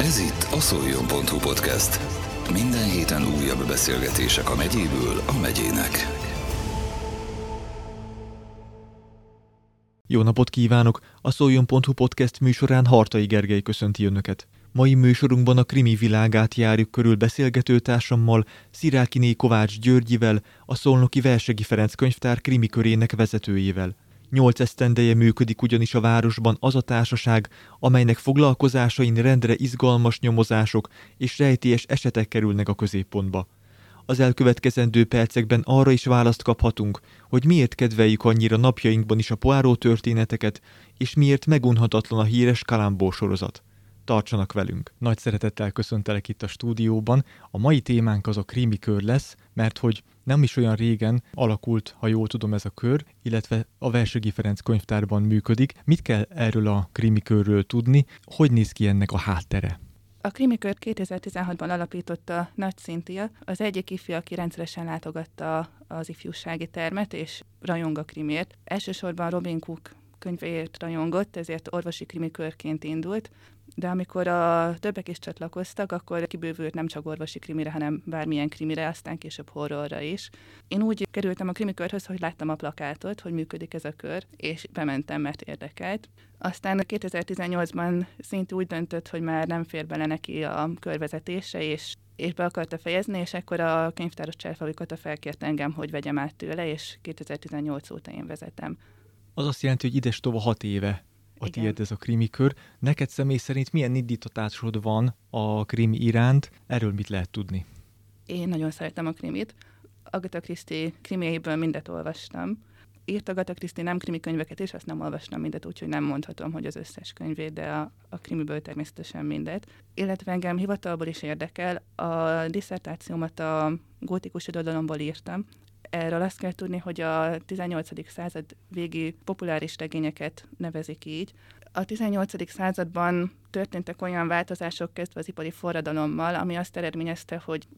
Ez itt a szoljon.hu podcast. Minden héten újabb beszélgetések a megyéből a megyének. Jó napot kívánok! A Szoljon.hu podcast műsorán Hartai Gergely köszönti Önöket. Mai műsorunkban a krimi világát járjuk körül beszélgetőtársammal, Szirákiné Kovács Györgyivel, a Szolnoki Versegi Ferenc könyvtár krimi körének vezetőjével. Nyolc esztendeje működik ugyanis a városban az a társaság, amelynek foglalkozásain rendre izgalmas nyomozások és rejtélyes esetek kerülnek a középpontba. Az elkövetkezendő percekben arra is választ kaphatunk, hogy miért kedveljük annyira napjainkban is a poáró történeteket, és miért megunhatatlan a híres Kalambó sorozat tartsanak velünk. Nagy szeretettel köszöntelek itt a stúdióban. A mai témánk az a krimi kör lesz, mert hogy nem is olyan régen alakult, ha jól tudom, ez a kör, illetve a Versegi Ferenc könyvtárban működik. Mit kell erről a krimi körről tudni? Hogy néz ki ennek a háttere? A krimikört 2016-ban alapította Nagy Cynthia, az egyik ifjú, aki rendszeresen látogatta az ifjúsági termet, és rajong a krimért. Elsősorban Robin Cook könyvéért rajongott, ezért orvosi krimikörként indult, de amikor a többek is csatlakoztak, akkor kibővült nem csak orvosi krimire, hanem bármilyen krimire, aztán később horrorra is. Én úgy kerültem a krimikörhöz, hogy láttam a plakátot, hogy működik ez a kör, és bementem, mert érdekelt. Aztán 2018-ban szinte úgy döntött, hogy már nem fér bele neki a körvezetése, és és be akarta fejezni, és akkor a könyvtáros cselfavikota felkért engem, hogy vegyem át tőle, és 2018 óta én vezetem. Az azt jelenti, hogy ides tova hat éve a Igen. tiéd ez a krimi kör. Neked személy szerint milyen indítatásod van a krimi iránt? Erről mit lehet tudni? Én nagyon szeretem a krimit. Agatha Christie krimiéből mindet olvastam. Írt Agatha Christie nem krimi könyveket, és azt nem olvastam mindet, úgyhogy nem mondhatom, hogy az összes könyvét, de a, a krimiből természetesen mindet. Illetve engem hivatalból is érdekel. A diszertációmat a gótikus irodalomból írtam, Erről azt kell tudni, hogy a 18. század végi populáris regényeket nevezik így. A 18. században történtek olyan változások kezdve az ipari forradalommal, ami azt eredményezte, hogy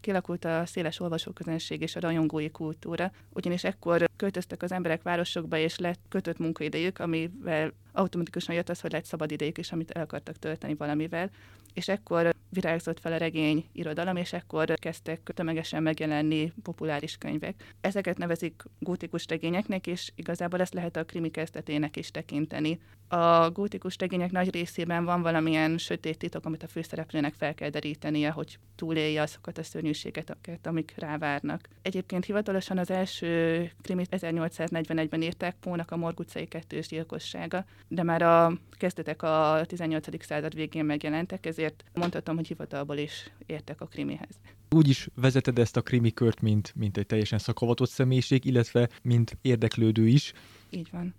kialakult a széles olvasóközönség és a rajongói kultúra, ugyanis ekkor költöztek az emberek városokba, és lett kötött munkaidejük, amivel automatikusan jött az, hogy lett szabad idejük is, amit el akartak tölteni valamivel, és ekkor virágzott fel a regény irodalom, és ekkor kezdtek tömegesen megjelenni populáris könyvek. Ezeket nevezik gótikus regényeknek, és igazából ezt lehet a krimi kezdetének is tekinteni. A gótikus regények nagy részében van valamilyen sötét titok, amit a főszereplőnek fel kell derítenie, hogy túlélje azokat a szörnyűségeket, amik rávárnak. Egyébként hivatalosan az első krimit 1841-ben írták Pónak a Morg utcai kettős gyilkossága, de már a kezdetek a 18. század végén megjelentek, ezért mondhatom, hogy hivatalból is értek a krimihez. Úgy is vezeted ezt a krimi kört, mint, mint egy teljesen szakavatott személyiség, illetve mint érdeklődő is. Így van.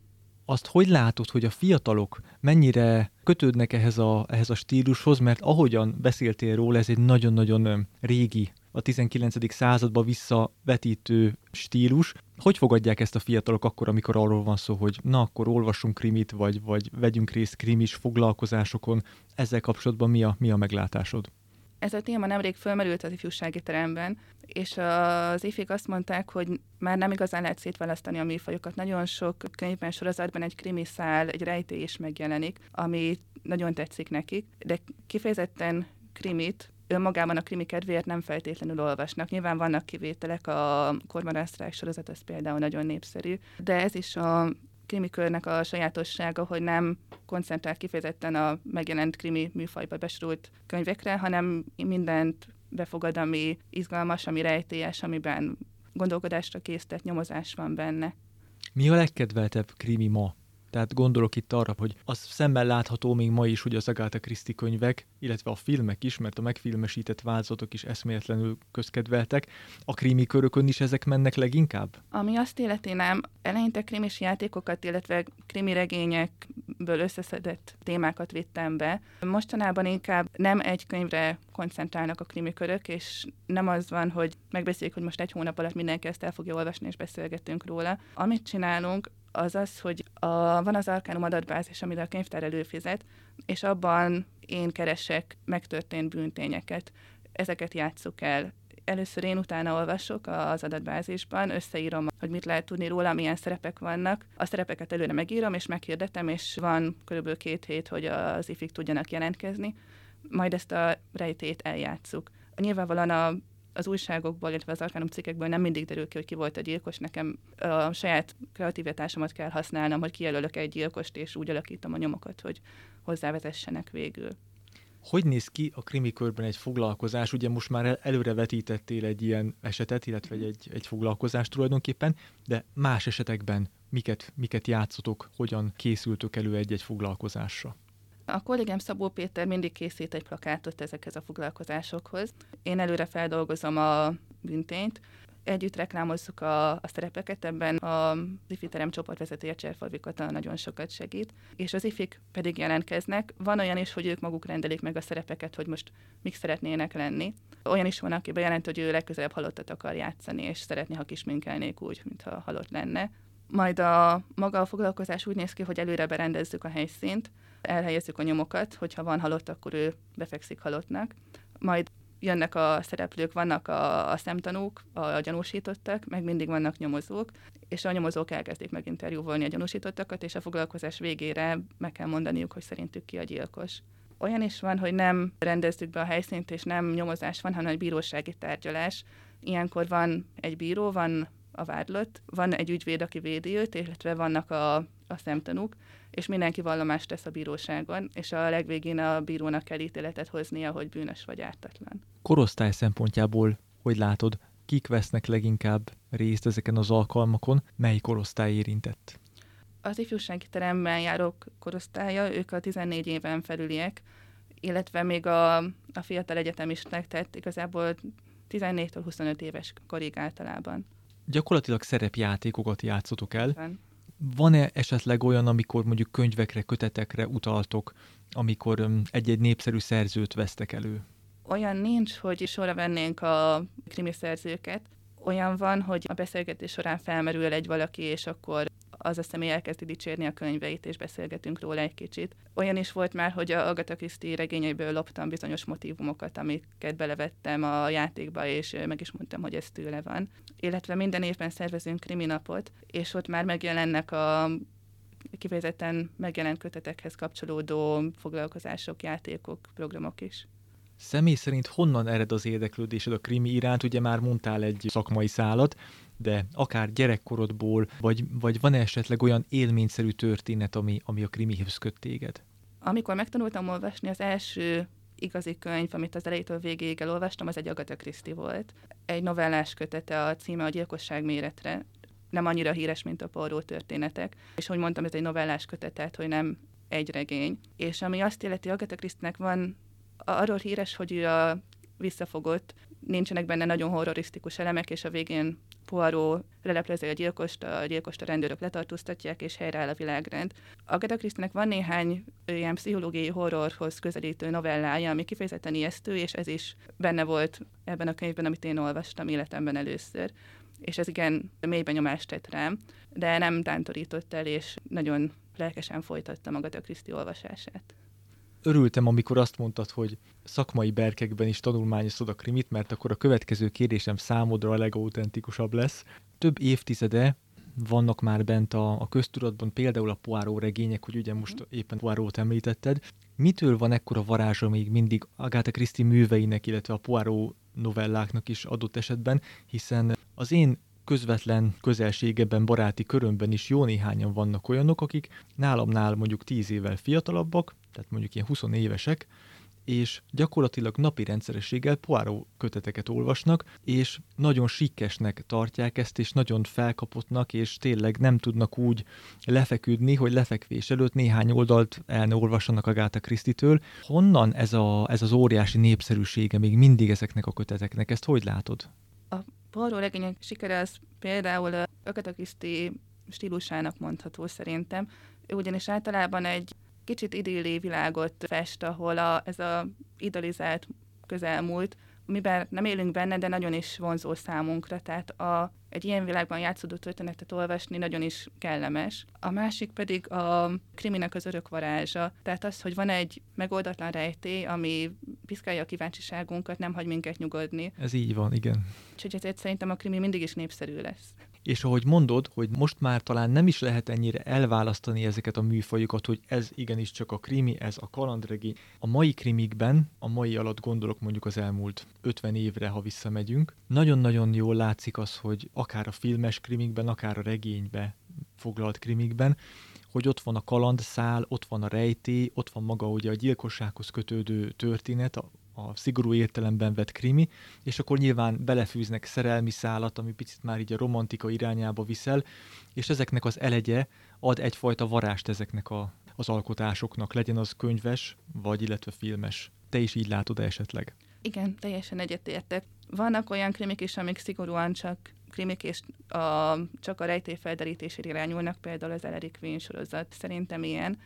Azt hogy látod, hogy a fiatalok mennyire kötődnek ehhez a, ehhez a stílushoz, mert ahogyan beszéltél róla, ez egy nagyon-nagyon régi a 19. századba visszavetítő stílus. Hogy fogadják ezt a fiatalok akkor, amikor arról van szó, hogy na akkor olvassunk krimit, vagy, vagy vegyünk részt krimis foglalkozásokon? Ezzel kapcsolatban mi a, mi a meglátásod? Ez a téma nemrég fölmerült az ifjúsági teremben, és az ifjék azt mondták, hogy már nem igazán lehet szétválasztani a műfajokat. Nagyon sok könyvben, sorozatban egy krimi szál, egy rejtély is megjelenik, ami nagyon tetszik nekik, de kifejezetten krimit önmagában a krimi kedvéért nem feltétlenül olvasnak. Nyilván vannak kivételek, a kormarásztrák sorozat az például nagyon népszerű, de ez is a krimi körnek a sajátossága, hogy nem koncentrál kifejezetten a megjelent krimi műfajba besorult könyvekre, hanem mindent befogad, ami izgalmas, ami rejtélyes, amiben gondolkodásra készített nyomozás van benne. Mi a legkedveltebb krimi ma? Tehát gondolok itt arra, hogy az szemben látható még ma is, hogy az Agatha Christie könyvek, illetve a filmek is, mert a megfilmesített változatok is eszméletlenül közkedveltek. A krimi körökön is ezek mennek leginkább? Ami azt illeti nem, eleinte krimis játékokat, illetve krimi regényekből összeszedett témákat vittem be. Mostanában inkább nem egy könyvre koncentrálnak a krimi körök, és nem az van, hogy megbeszéljük, hogy most egy hónap alatt mindenki ezt el fogja olvasni, és beszélgetünk róla. Amit csinálunk, az az, hogy a, van az Arcanum adatbázis, amire a könyvtár előfizet, és abban én keresek megtörtént bűntényeket. Ezeket játsszuk el. Először én utána olvasok az adatbázisban, összeírom, hogy mit lehet tudni róla, milyen szerepek vannak. A szerepeket előre megírom, és meghirdetem, és van körülbelül két hét, hogy az ifik tudjanak jelentkezni majd ezt a rejtét eljátszuk. Nyilvánvalóan a az újságokból, illetve az Arkanum cikkekből nem mindig derül ki, hogy ki volt a gyilkos. Nekem a saját kreativitásomat kell használnom, hogy kijelölök egy gyilkost, és úgy alakítom a nyomokat, hogy hozzávezessenek végül. Hogy néz ki a krimi körben egy foglalkozás? Ugye most már előre vetítettél egy ilyen esetet, illetve egy, egy foglalkozást tulajdonképpen, de más esetekben miket, miket játszotok, hogyan készültök elő egy-egy foglalkozásra? A kollégám Szabó Péter mindig készít egy plakátot ezekhez a foglalkozásokhoz. Én előre feldolgozom a büntényt, együtt reklámozzuk a, a szerepeket, ebben a IFI terem csoportvezetője Cserfalvi nagyon sokat segít, és az ifik pedig jelentkeznek. Van olyan is, hogy ők maguk rendelik meg a szerepeket, hogy most mik szeretnének lenni. Olyan is van, aki bejelent, hogy ő legközelebb halottat akar játszani, és szeretné, ha kisminkelnék úgy, mintha halott lenne. Majd a maga a foglalkozás úgy néz ki, hogy előre berendezzük a helyszínt, elhelyezzük a nyomokat, hogyha van halott, akkor ő befekszik halottnak. Majd jönnek a szereplők, vannak a, a szemtanúk, a, a gyanúsítottak, meg mindig vannak nyomozók, és a nyomozók elkezdik meg interjúvolni a gyanúsítottakat, és a foglalkozás végére meg kell mondaniuk, hogy szerintük ki a gyilkos. Olyan is van, hogy nem rendezzük be a helyszínt, és nem nyomozás van, hanem egy bírósági tárgyalás. Ilyenkor van egy bíró, van a vádlott, van egy ügyvéd, aki védi őt, illetve vannak a, a szemtanúk, és mindenki vallomást tesz a bíróságon, és a legvégén a bírónak kell ítéletet hoznia, hogy bűnös vagy ártatlan. Korosztály szempontjából, hogy látod, kik vesznek leginkább részt ezeken az alkalmakon, mely korosztály érintett? Az ifjúsági teremben járók korosztálya, ők a 14 éven felüliek, illetve még a, a fiatal egyetemisták, tehát igazából 14-től 25 éves korig általában. Gyakorlatilag szerepjátékokat játszotok el. Van. Van-e esetleg olyan, amikor mondjuk könyvekre, kötetekre utaltok, amikor egy-egy népszerű szerzőt vesztek elő? Olyan nincs, hogy sorra vennénk a krimi szerzőket. Olyan van, hogy a beszélgetés során felmerül egy valaki, és akkor az a személy elkezdi dicsérni a könyveit, és beszélgetünk róla egy kicsit. Olyan is volt már, hogy a Agatha Christie regényeiből loptam bizonyos motivumokat, amiket belevettem a játékba, és meg is mondtam, hogy ez tőle van. Illetve minden évben szervezünk kriminapot, és ott már megjelennek a kifejezetten megjelent kötetekhez kapcsolódó foglalkozások, játékok, programok is. Személy szerint honnan ered az érdeklődésed a krimi iránt? Ugye már mondtál egy szakmai szálat, de akár gyerekkorodból, vagy, vagy van-e esetleg olyan élményszerű történet, ami, ami a krimihez köt téged? Amikor megtanultam olvasni, az első igazi könyv, amit az elejétől végéig elolvastam, az egy Agatha Christie volt. Egy novellás kötete a címe a gyilkosság méretre. Nem annyira híres, mint a Poirot történetek. És hogy mondtam, ez egy novellás kötetet, hogy nem egy regény. És ami azt illeti, Agatha Christie-nek van arról híres, hogy ő a visszafogott, nincsenek benne nagyon horrorisztikus elemek, és a végén Poirot leleplezi a gyilkost, a gyilkost a rendőrök letartóztatják, és helyreáll a világrend. Agatha christie van néhány ilyen pszichológiai horrorhoz közelítő novellája, ami kifejezetten ijesztő, és ez is benne volt ebben a könyvben, amit én olvastam életemben először. És ez igen mélyben nyomást tett rám, de nem tántorított el, és nagyon lelkesen folytattam Agatha Christie olvasását örültem, amikor azt mondtad, hogy szakmai berkekben is tanulmányozod a krimit, mert akkor a következő kérdésem számodra a legautentikusabb lesz. Több évtizede vannak már bent a, a köztudatban, például a Poirot regények, hogy ugye most éppen Poirot említetted. Mitől van ekkora varázsa még mindig Agatha Christie műveinek, illetve a Poirot novelláknak is adott esetben, hiszen az én közvetlen közelségeben, baráti körömben is jó néhányan vannak olyanok, akik nálamnál mondjuk 10 évvel fiatalabbak, tehát mondjuk ilyen 20 évesek, és gyakorlatilag napi rendszerességgel Poirot köteteket olvasnak, és nagyon sikkesnek tartják ezt, és nagyon felkapottnak, és tényleg nem tudnak úgy lefeküdni, hogy lefekvés előtt néhány oldalt el ne olvassanak a Gáta Krisztitől. Honnan ez, a, ez az óriási népszerűsége még mindig ezeknek a köteteknek? Ezt hogy látod? A Poirot regények sikere az például Agatha stílusának mondható szerintem. Ő ugyanis általában egy kicsit idilli világot fest, ahol a, ez a idealizált közelmúlt, miben nem élünk benne, de nagyon is vonzó számunkra, tehát a, egy ilyen világban játszódó történetet olvasni nagyon is kellemes. A másik pedig a kriminek az örök varázsa, tehát az, hogy van egy megoldatlan rejtély, ami piszkálja a kíváncsiságunkat, nem hagy minket nyugodni. Ez így van, igen. Úgyhogy ezért szerintem a krimi mindig is népszerű lesz. És ahogy mondod, hogy most már talán nem is lehet ennyire elválasztani ezeket a műfajokat, hogy ez igenis csak a krimi, ez a kalandregény. A mai krimikben, a mai alatt gondolok mondjuk az elmúlt 50 évre, ha visszamegyünk, nagyon-nagyon jól látszik az, hogy akár a filmes krimikben, akár a regénybe foglalt krimikben, hogy ott van a kalandszál, ott van a rejtély, ott van maga ugye a gyilkossághoz kötődő történet, a, a szigorú értelemben vett krimi, és akkor nyilván belefűznek szerelmi szálat, ami picit már így a romantika irányába viszel, és ezeknek az elegye ad egyfajta varást ezeknek a, az alkotásoknak, legyen az könyves, vagy illetve filmes. Te is így látod esetleg? Igen, teljesen egyetértek. Vannak olyan krimik is, amik szigorúan csak krimik, és a, csak a rejtély felderítésére irányulnak, például az Ellery Queen sorozat szerintem ilyen.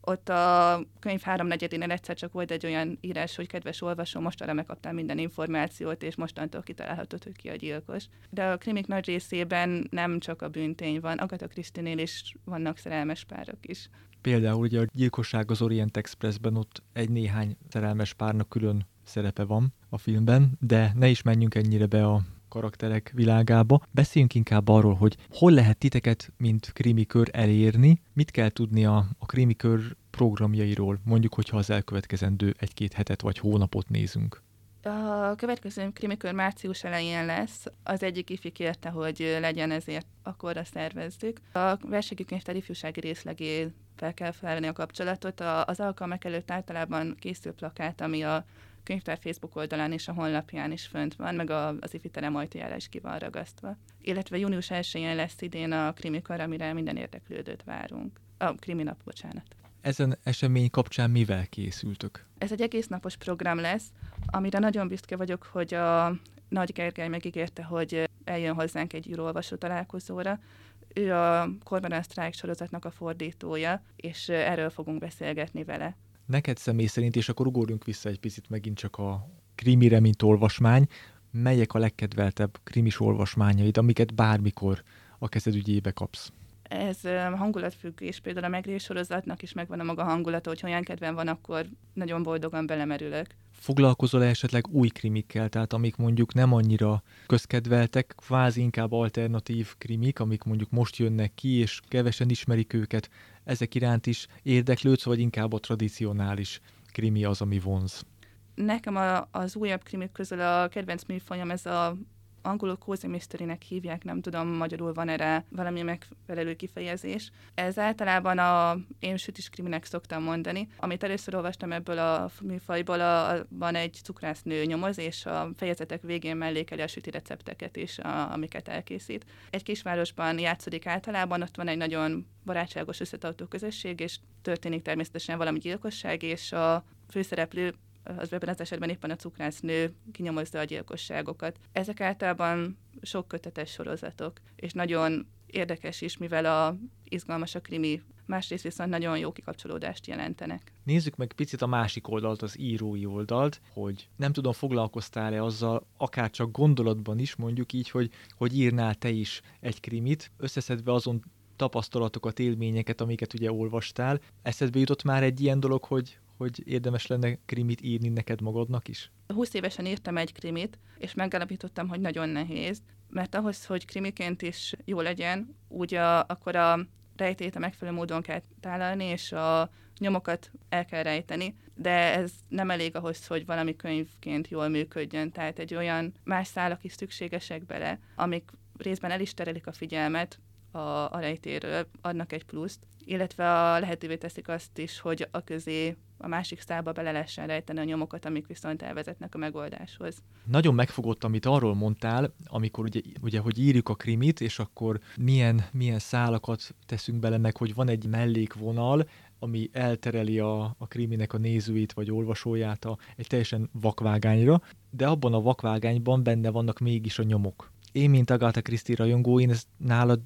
Ott a könyv háromnegyedénél egyszer csak volt egy olyan írás, hogy kedves olvasó, mostanra megkaptál minden információt, és mostantól kitalálhatod, hogy ki a gyilkos. De a krimik nagy részében nem csak a bűntény van, Agatha Christie-nél is vannak szerelmes párok is. Például ugye a gyilkosság az Orient Expressben ott egy néhány szerelmes párnak külön szerepe van a filmben, de ne is menjünk ennyire be a karakterek világába. Beszéljünk inkább arról, hogy hol lehet titeket, mint krimikör elérni, mit kell tudni a, a krimikör programjairól, mondjuk, hogyha az elkövetkezendő egy-két hetet vagy hónapot nézünk. A következő krimikör március elején lesz. Az egyik ifi kérte, hogy legyen ezért, akkor azt szervezzük. A versenykönyvtár ifjúsági részlegé fel kell felvenni a kapcsolatot. A, az alkalmak előtt általában készül plakát, ami a könyvtár Facebook oldalán és a honlapján is fönt van, meg a, az ifi terem ajtójára is ki van ragasztva. Illetve június 1-én lesz idén a krimikar, amire minden érdeklődőt várunk. A krimi nap, bocsánat. Ezen esemény kapcsán mivel készültök? Ez egy egész napos program lesz, amire nagyon büszke vagyok, hogy a Nagy Gergely megígérte, hogy eljön hozzánk egy írólvasó találkozóra. Ő a Korban Strike sorozatnak a fordítója, és erről fogunk beszélgetni vele. Neked személy szerint, és akkor ugorjunk vissza egy picit megint csak a krimire, mint olvasmány, melyek a legkedveltebb krimis olvasmányaid, amiket bármikor a kezed ügyébe kapsz? Ez hangulatfüggés, például a megrés sorozatnak is megvan a maga hangulata, hogy olyan kedven van, akkor nagyon boldogan belemerülök. Foglalkozol-e esetleg új krimikkel, tehát amik mondjuk nem annyira közkedveltek, kvázi inkább alternatív krimik, amik mondjuk most jönnek ki, és kevesen ismerik őket, ezek iránt is érdeklődsz, vagy inkább a tradicionális krimi az, ami vonz? Nekem a, az újabb krimik közül a kedvenc műfajom ez a angolul cozy mystery hívják, nem tudom, magyarul van erre valami megfelelő kifejezés. Ez általában a én sütis kriminek szoktam mondani. Amit először olvastam ebből a műfajból, a, van egy cukrásznő nyomoz, és a fejezetek végén mellékeli a süti recepteket is, a, amiket elkészít. Egy kisvárosban játszódik általában, ott van egy nagyon barátságos összetartó közösség, és történik természetesen valami gyilkosság, és a főszereplő az ebben az esetben éppen a cukrásznő kinyomozza a gyilkosságokat. Ezek általában sok kötetes sorozatok, és nagyon érdekes is, mivel a izgalmas a krimi, másrészt viszont nagyon jó kikapcsolódást jelentenek. Nézzük meg picit a másik oldalt, az írói oldalt, hogy nem tudom, foglalkoztál-e azzal, akár csak gondolatban is, mondjuk így, hogy, hogy írnál te is egy krimit, összeszedve azon tapasztalatokat, élményeket, amiket ugye olvastál. Eszedbe jutott már egy ilyen dolog, hogy, hogy érdemes lenne krimit írni neked magadnak is? 20 évesen írtam egy krimit, és megállapítottam, hogy nagyon nehéz, mert ahhoz, hogy krimiként is jó legyen, úgy a, akkor a rejtét a megfelelő módon kell tálalni, és a nyomokat el kell rejteni, de ez nem elég ahhoz, hogy valami könyvként jól működjön, tehát egy olyan más szálak is szükségesek bele, amik részben el is terelik a figyelmet, a, a rejtéről, adnak egy pluszt, illetve a lehetővé teszik azt is, hogy a közé a másik szálba bele lehessen rejteni a nyomokat, amik viszont elvezetnek a megoldáshoz. Nagyon megfogott, amit arról mondtál, amikor ugye, ugye hogy írjuk a krimit, és akkor milyen, milyen szálakat teszünk bele, meg hogy van egy mellékvonal, ami eltereli a, a kriminek a nézőit vagy olvasóját a, egy teljesen vakvágányra, de abban a vakvágányban benne vannak mégis a nyomok. Én, mint Agatha Christie rajongó, én ezt nálad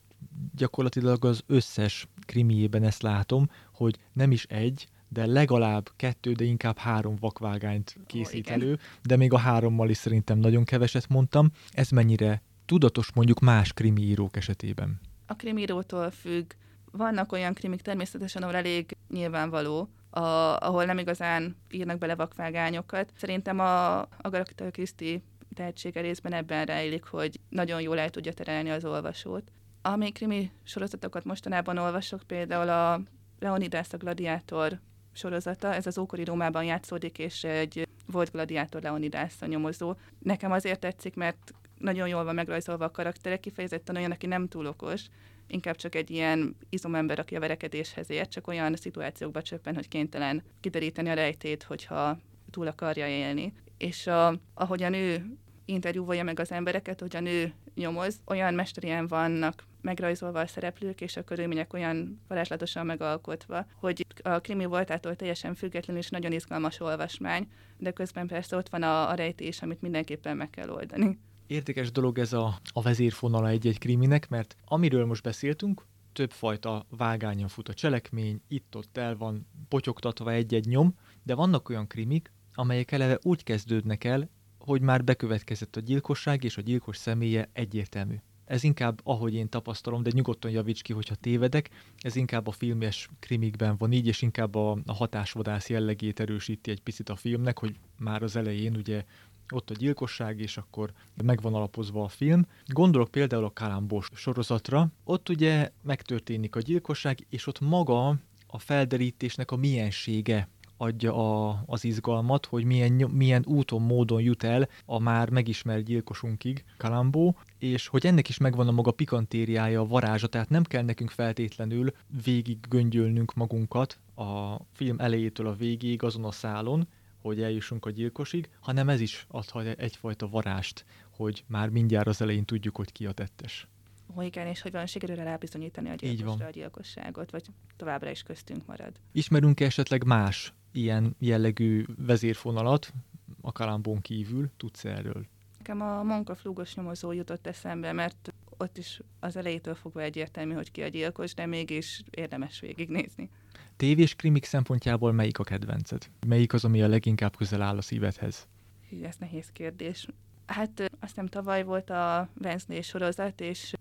gyakorlatilag az összes krimiében ezt látom, hogy nem is egy, de legalább kettő, de inkább három vakvágányt készít oh, elő, de még a hárommal is szerintem nagyon keveset mondtam. Ez mennyire tudatos mondjuk más krimi írók esetében? A krimírótól függ. Vannak olyan krimik természetesen, ahol elég nyilvánvaló, a, ahol nem igazán írnak bele vakvágányokat. Szerintem a Agatha Christie tehetsége részben ebben rejlik, hogy nagyon jól el tudja terelni az olvasót. Ami krimi sorozatokat mostanában olvasok, például a Leonidas a gladiátor sorozata, ez az ókori Rómában játszódik, és egy volt gladiátor Leonidas a nyomozó. Nekem azért tetszik, mert nagyon jól van megrajzolva a karakterek, kifejezetten olyan, aki nem túl okos, inkább csak egy ilyen izomember, aki a verekedéshez ért, csak olyan szituációkba csöppen, hogy kénytelen kideríteni a rejtét, hogyha túl akarja élni. És a, ahogy a nő interjúvolja meg az embereket, hogy a nő nyomoz, olyan mesterien vannak megrajzolva a szereplők, és a körülmények olyan varázslatosan megalkotva, hogy a krimi voltától teljesen független és nagyon izgalmas olvasmány, de közben persze ott van a, a rejtés, amit mindenképpen meg kell oldani. Érdekes dolog ez a, a vezérfonala egy-egy kriminek, mert amiről most beszéltünk, többfajta vágányon fut a cselekmény, itt-ott el van potyogtatva egy-egy nyom, de vannak olyan krimik, amelyek eleve úgy kezdődnek el, hogy már bekövetkezett a gyilkosság, és a gyilkos személye egyértelmű. Ez inkább, ahogy én tapasztalom, de nyugodtan javíts ki, hogyha tévedek, ez inkább a filmes krimikben van így, és inkább a, a hatásvadász jellegét erősíti egy picit a filmnek, hogy már az elején ugye ott a gyilkosság, és akkor megvan alapozva a film. Gondolok például a Kalambos sorozatra, ott ugye megtörténik a gyilkosság, és ott maga a felderítésnek a miensége adja a, az izgalmat, hogy milyen, milyen úton, módon jut el a már megismert gyilkosunkig, Kalambó, és hogy ennek is megvan a maga pikantériája, a varázsa, tehát nem kell nekünk feltétlenül végig göngyölnünk magunkat a film elejétől a végéig azon a szálon, hogy eljussunk a gyilkosig, hanem ez is adhat egyfajta varást, hogy már mindjárt az elején tudjuk, hogy ki a tettes. Ó, igen, és hogy van sikerül rábizonyítani a gyilkosra a gyilkosságot, vagy továbbra is köztünk marad. Ismerünk -e esetleg más ilyen jellegű vezérfonalat a kalambón kívül? Tudsz erről? Nekem a Monka flúgos nyomozó jutott eszembe, mert ott is az elejétől fogva egyértelmű, hogy ki a gyilkos, de mégis érdemes végignézni. Tévés krimik szempontjából melyik a kedvenced? Melyik az, ami a leginkább közel áll a szívedhez? Hű, ez nehéz kérdés. Hát azt hiszem tavaly volt a Wednesday sorozat, és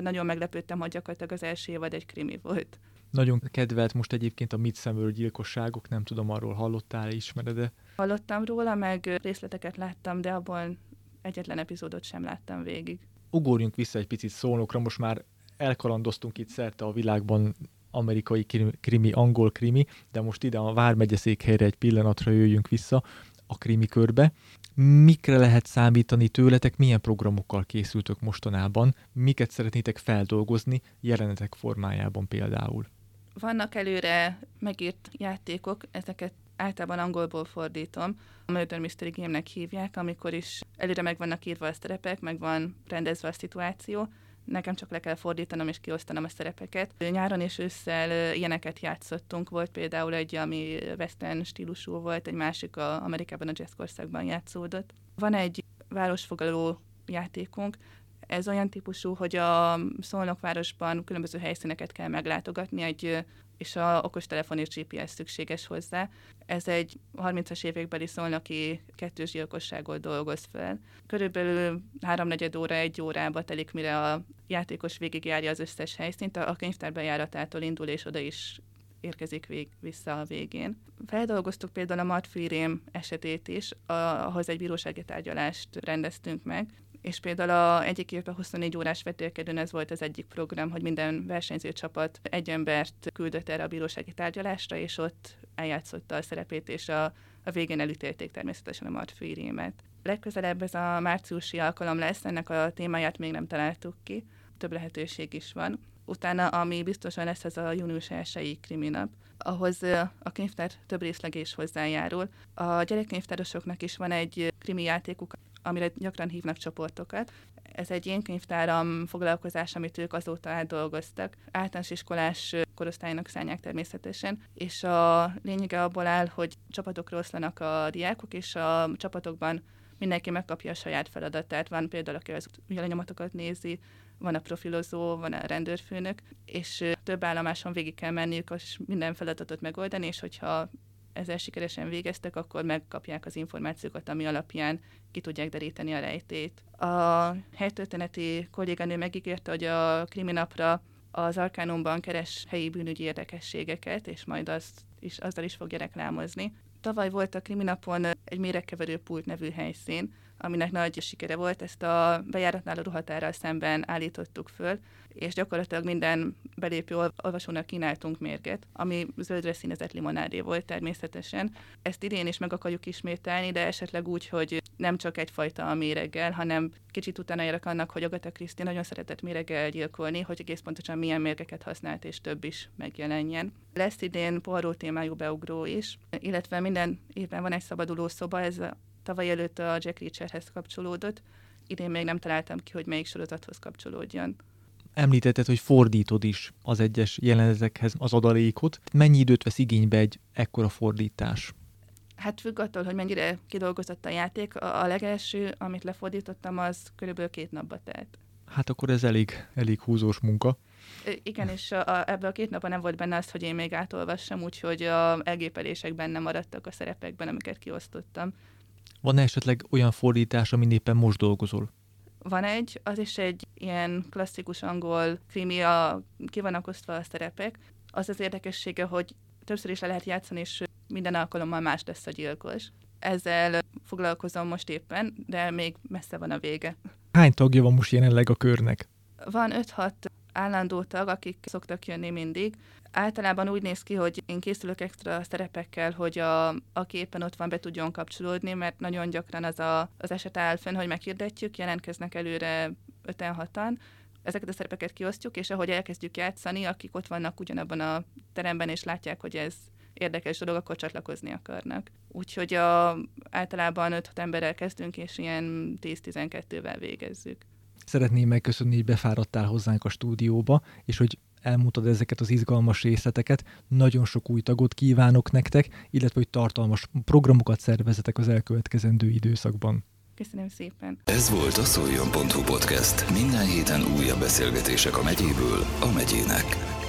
nagyon meglepődtem, hogy gyakorlatilag az első évad egy krimi volt. Nagyon kedvelt most egyébként a Midsummer gyilkosságok, nem tudom, arról hallottál, ismered-e? Hallottam róla, meg részleteket láttam, de abból egyetlen epizódot sem láttam végig. Ugorjunk vissza egy picit szólnokra, most már elkalandoztunk itt szerte a világban amerikai krimi, angol krimi, de most ide a Vármegyeszékhelyre egy pillanatra jöjjünk vissza a krimi körbe. Mikre lehet számítani tőletek, milyen programokkal készültök mostanában, miket szeretnétek feldolgozni jelenetek formájában például? Vannak előre megírt játékok, ezeket általában angolból fordítom. A Murder Mystery Game-nek hívják, amikor is előre meg vannak írva a szerepek, meg van rendezve a szituáció, nekem csak le kell fordítanom és kiosztanom a szerepeket. Nyáron és ősszel ilyeneket játszottunk, volt például egy, ami western stílusú volt, egy másik a Amerikában a jazzkorszakban játszódott. Van egy városfogaló játékunk, ez olyan típusú, hogy a Szolnokvárosban különböző helyszíneket kell meglátogatni, egy, és a okostelefon és GPS szükséges hozzá. Ez egy 30-as évekbeli szolnoki kettős gyilkosságot dolgoz fel. Körülbelül háromnegyed óra, egy órába telik, mire a játékos végigjárja az összes helyszínt, a könyvtár bejáratától indul, és oda is érkezik vég, vissza a végén. Feldolgoztuk például a Matfűrém esetét is, ahhoz egy bírósági tárgyalást rendeztünk meg, és például a egyik évben 24 órás vetélkedőn ez volt az egyik program, hogy minden versenyző csapat egy embert küldött erre a bírósági tárgyalásra, és ott eljátszotta a szerepét, és a, a végén elítélték természetesen a Martfűrémet. Legközelebb ez a márciusi alkalom lesz, ennek a témáját még nem találtuk ki, több lehetőség is van. Utána, ami biztosan lesz, ez a június 1 kriminap, ahhoz a könyvtár több részleg is hozzájárul. A gyerekkönyvtárosoknak is van egy krimi játékuk, amire gyakran hívnak csoportokat. Ez egy ilyen könyvtáram foglalkozás, amit ők azóta átdolgoztak. Általános iskolás korosztálynak szállják természetesen, és a lényege abból áll, hogy csapatokra oszlanak a diákok, és a csapatokban mindenki megkapja a saját feladatát. Van például, aki az ügyelenyomatokat nézi, van a profilozó, van a rendőrfőnök, és több állomáson végig kell menniük, és minden feladatot megoldani, és hogyha ezzel sikeresen végeztek, akkor megkapják az információkat, ami alapján ki tudják deríteni a rejtét. A helytörténeti kolléganő megígérte, hogy a kriminapra az Arkánumban keres helyi bűnügyi érdekességeket, és majd azt is, azzal is fogja reklámozni. Tavaly volt a kriminapon egy méregkeverő pult nevű helyszín, aminek nagy sikere volt, ezt a bejáratnál a ruhatárral szemben állítottuk föl, és gyakorlatilag minden belépő olvasónak kínáltunk mérget, ami zöldre színezett limonádé volt természetesen. Ezt idén is meg akarjuk ismételni, de esetleg úgy, hogy nem csak egyfajta a méreggel, hanem kicsit utána érek annak, hogy Agatha Christie nagyon szeretett méreggel gyilkolni, hogy egész pontosan milyen mérgeket használt, és több is megjelenjen. Lesz idén Poirot témájú beugró is, illetve minden évben van egy szabaduló szoba, ez tavaly előtt a Jack Reacherhez kapcsolódott, idén még nem találtam ki, hogy melyik sorozathoz kapcsolódjon. Említetted, hogy fordítod is az egyes jelenetekhez az adalékot. Mennyi időt vesz igénybe egy ekkora fordítás? Hát függ attól, hogy mennyire kidolgozott a játék. A legelső, amit lefordítottam, az körülbelül két napba telt. Hát akkor ez elég, elég húzós munka. Igen, és a, ebben a két napban nem volt benne az, hogy én még átolvassam, úgyhogy a elgépelések benne maradtak a szerepekben, amiket kiosztottam. Van-e esetleg olyan fordítás, amin éppen most dolgozol? Van egy, az is egy ilyen klasszikus angol krimi, a, ki vannak osztva a szerepek. Az az érdekessége, hogy többször is le lehet játszani, és minden alkalommal más lesz a gyilkos. Ezzel foglalkozom most éppen, de még messze van a vége. Hány tagja van most jelenleg a körnek? Van 5-6 állandó tag, akik szoktak jönni mindig. Általában úgy néz ki, hogy én készülök extra szerepekkel, hogy a, aki éppen ott van, be tudjon kapcsolódni, mert nagyon gyakran az a, az eset áll fönn, hogy meghirdetjük, jelentkeznek előre 5-6-an, ezeket a szerepeket kiosztjuk, és ahogy elkezdjük játszani, akik ott vannak ugyanabban a teremben, és látják, hogy ez érdekes dolog, akkor csatlakozni akarnak. Úgyhogy a, általában 5 emberrel kezdünk, és ilyen 10-12-vel végezzük. Szeretném megköszönni, hogy befáradtál hozzánk a stúdióba, és hogy elmondtad ezeket az izgalmas részleteket. Nagyon sok új tagot kívánok nektek, illetve hogy tartalmas programokat szervezetek az elkövetkezendő időszakban. Köszönöm szépen. Ez volt a szoljon.hu podcast. Minden héten újabb beszélgetések a megyéből a megyének.